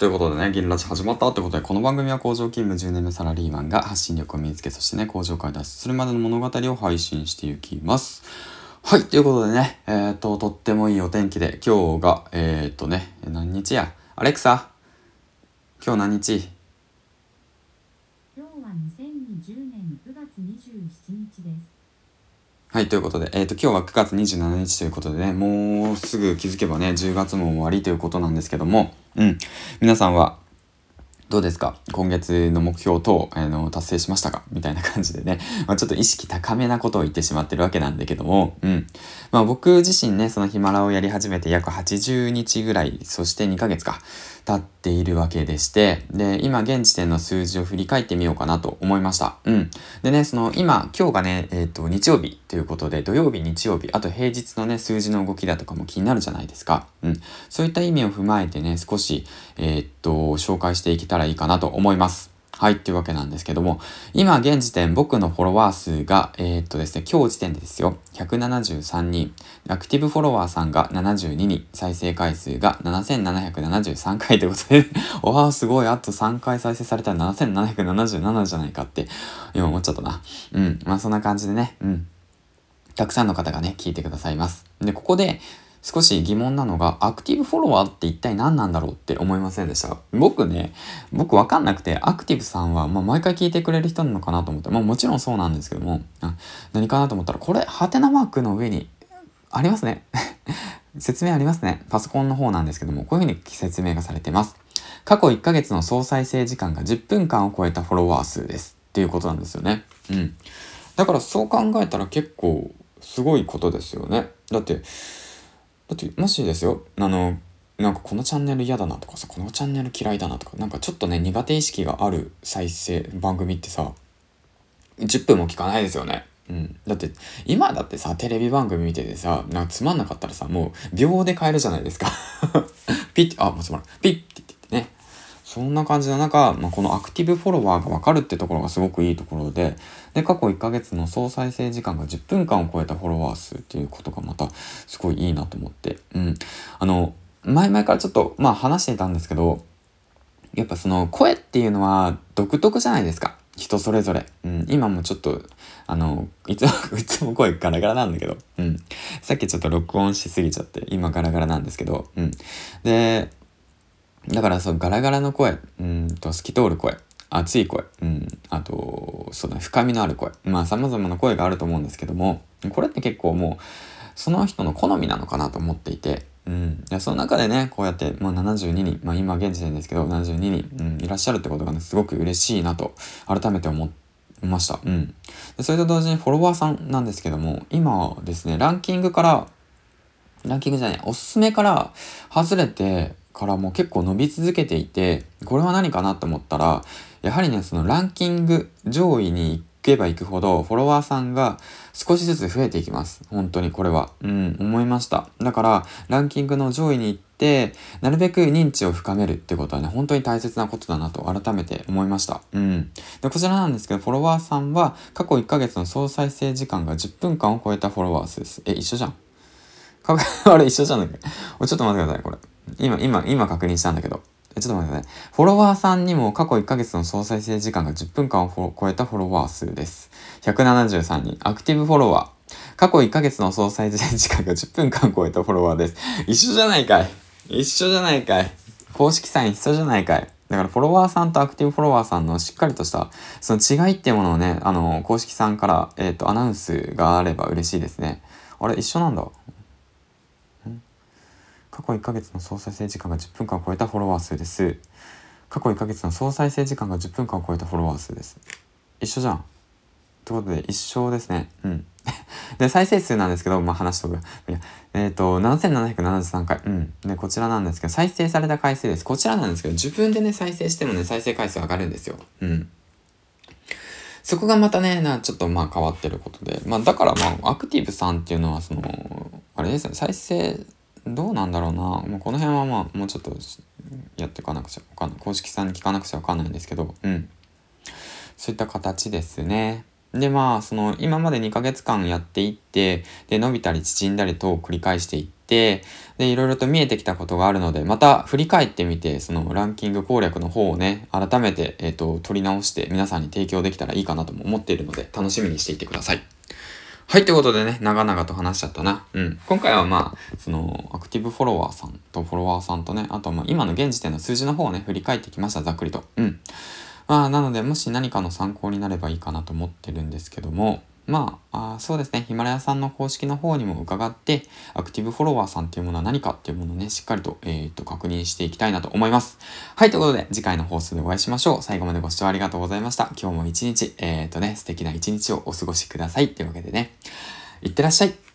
ということでね、銀ラジ始まったってことで、この番組は工場勤務10年目サラリーマンが発信力を身につけ、そしてね、工場から脱出するまでの物語を配信していきます。はい、ということでね、えっ、と、とってもいいお天気で、今日が、えっ、とね、何日や？アレクサ今日何日？今日は2020年9月27日です。はい、ということで、えっ、ー、と、今日は9月27日ということでね、もうすぐ気づけばね、10月も終わりということなんですけども、うん。皆さんは、どうですか？今月の目標等、あの、達成しましたか？みたいな感じでね。まあ、ちょっと意識高めなことを言ってしまってるわけなんだけども、うん。まあ僕自身ね、そのヒマラをやり始めて約80日ぐらい、そして2ヶ月か。経っているわけでして、で、今現時点の数字を振り返ってみようかなと思いました。うん。でね、その今、今日がね、えっ、ー、と、日曜日ということで、土曜日、日曜日、あと平日のね、数字の動きだとかも気になるじゃないですか。うん。そういった意味を踏まえてね、少し、えっ、ー、と、紹介していけたららいいかなと思います。はい、っていうわけなんですけども、今現時点僕のフォロワー数が、えー、っとですね、今日時点でですよ、173人、アクティブフォロワーさんが72人、再生回数が7773回ということで、わあ、すごい、あと3回再生されたら7777じゃないかって、今思っちゃったな。うん、まあそんな感じでね、うん。たくさんの方がね、聞いてくださいます。で、ここで、少し疑問なのが、アクティブフォロワーって一体何なんだろうって思いませんでした？僕ね、僕わかんなくて、アクティブさんは、まあ、毎回聞いてくれる人なのかなと思って、まあもちろんそうなんですけども、何かなと思ったら、これ、ハテナマークの上に、ありますね。説明ありますね。パソコンの方なんですけども、こういうふうに説明がされてます。過去1ヶ月の総再生時間が10分間を超えたフォロワー数です。っていうことなんですよね。うん。だからそう考えたら結構すごいことですよね。だって、だってもしですよあのなんかこのチャンネル嫌だなとかさこのチャンネル嫌いだなとかなんかちょっとね苦手意識がある再生番組ってさ10分も聞かないですよね。うん、だって今だってさテレビ番組見ててさなんかつまんなかったらさもう秒で変えるじゃないですか。ピッあもうつまらんピッそんな感じの中、まあ、このアクティブフォロワーがわかるってところがすごくいいところで、で、過去1ヶ月の総再生時間が10分間を超えたフォロワー数っていうことがまたすごいいいなと思って、うん。あの、前々からちょっと、まあ話していたんですけど、やっぱその声っていうのは独特じゃないですか。人それぞれ。うん、今もちょっと、あの、いつも、いつも声ガラガラなんだけど、うん。さっきちょっと録音しすぎちゃって、今ガラガラなんですけど、うん。で、だからそう、ガラガラの声、うんと、透き通る声、熱い声、うん、あと、そうだ、深みのある声。まあ、様々な声があると思うんですけども、これって結構もう、その人の好みなのかなと思っていて、うん。で、その中でね、こうやって、まあ、72人、まあ、今現時点ですけど、72人、うん、いらっしゃるってことがね、すごく嬉しいなと、改めて思いました。うん。で、それと同時にフォロワーさんなんですけども、今ですね、ランキングから、ランキングじゃない、おすすめから外れて、からも結構伸び続けていて、これは何かなと思ったら、やはりね、そのランキング上位に行けば行くほど、フォロワーさんが少しずつ増えていきます。本当にこれは。うん、思いました。だから、ランキングの上位に行って、なるべく認知を深めるってことはね、本当に大切なことだなと改めて思いました。うん。で、こちらなんですけど、フォロワーさんは過去1ヶ月の総再生時間が10分間を超えたフォロワー数です。え、一緒じゃん。あれ一緒じゃんだっけちょっと待ってください、これ。今、今、今確認したんだけど。ちょっと待ってください。フォロワーさんにも過去1ヶ月の総再生時間が10分間を超えたフォロワー数です。173人。アクティブフォロワー。過去1ヶ月の総再生時間が10分間超えたフォロワーです。一緒じゃないかい。一緒じゃないかい。公式さん一緒じゃないかい。だからフォロワーさんとアクティブフォロワーさんのしっかりとしたその違いっていうものをね、あの、公式さんから、えっ、ー、と、アナウンスがあれば嬉しいですね。あれ、一緒なんだ。過去1ヶ月の総再生時間が10分間を超えたフォロワー数です。過去1ヶ月の総再生時間が10分間を超えたフォロワー数です。一緒じゃん。ということで、一緒ですね。うん。で、再生数なんですけど、まあ話しとく。いや、えっ、ー、と、7773回。うん。で、こちらなんですけど、再生された回数です。こちらなんですけど、自分でね、再生してもね、再生回数上がるんですよ。うん。そこがまたね、な、ちょっとまあ変わってることで。まあだからまあ、アクティブさんっていうのは、その、あれですね、再生どうなんだろうな。もうこの辺はまあもうちょっとやっていかなくちゃわかんない。公式さんに聞かなくちゃわかんないんですけど。うん。そういった形ですね。でまあその今まで2ヶ月間やっていってで伸びたり縮んだりと繰り返していって、で、いろいろと見えてきたことがあるので、また振り返ってみて、そのランキング攻略の方をね、改めて、えっ、と、取り直して皆さんに提供できたらいいかなとも思っているので、楽しみにしていてください。はい、ということでね、長々と話しちゃったな。うん。今回はまあ、その、アクティブフォロワーさんとフォロワーさんとね、あとまあ、今の現時点の数字の方をね、振り返ってきました、ざっくりと。うん。まあ、なので、もし何かの参考になればいいかなと思ってるんですけども、まあ、あそうですね、ヒマラヤさんの公式の方にも伺って、アクティブフォロワーさんっていうものは何かっていうものをね、しっかりと、えー、と、確認していきたいなと思います。はい、ということで、次回の放送でお会いしましょう。最後までご視聴ありがとうございました。今日も一日、えっ、とね、素敵な一日をお過ごしください。というわけでね、いってらっしゃい。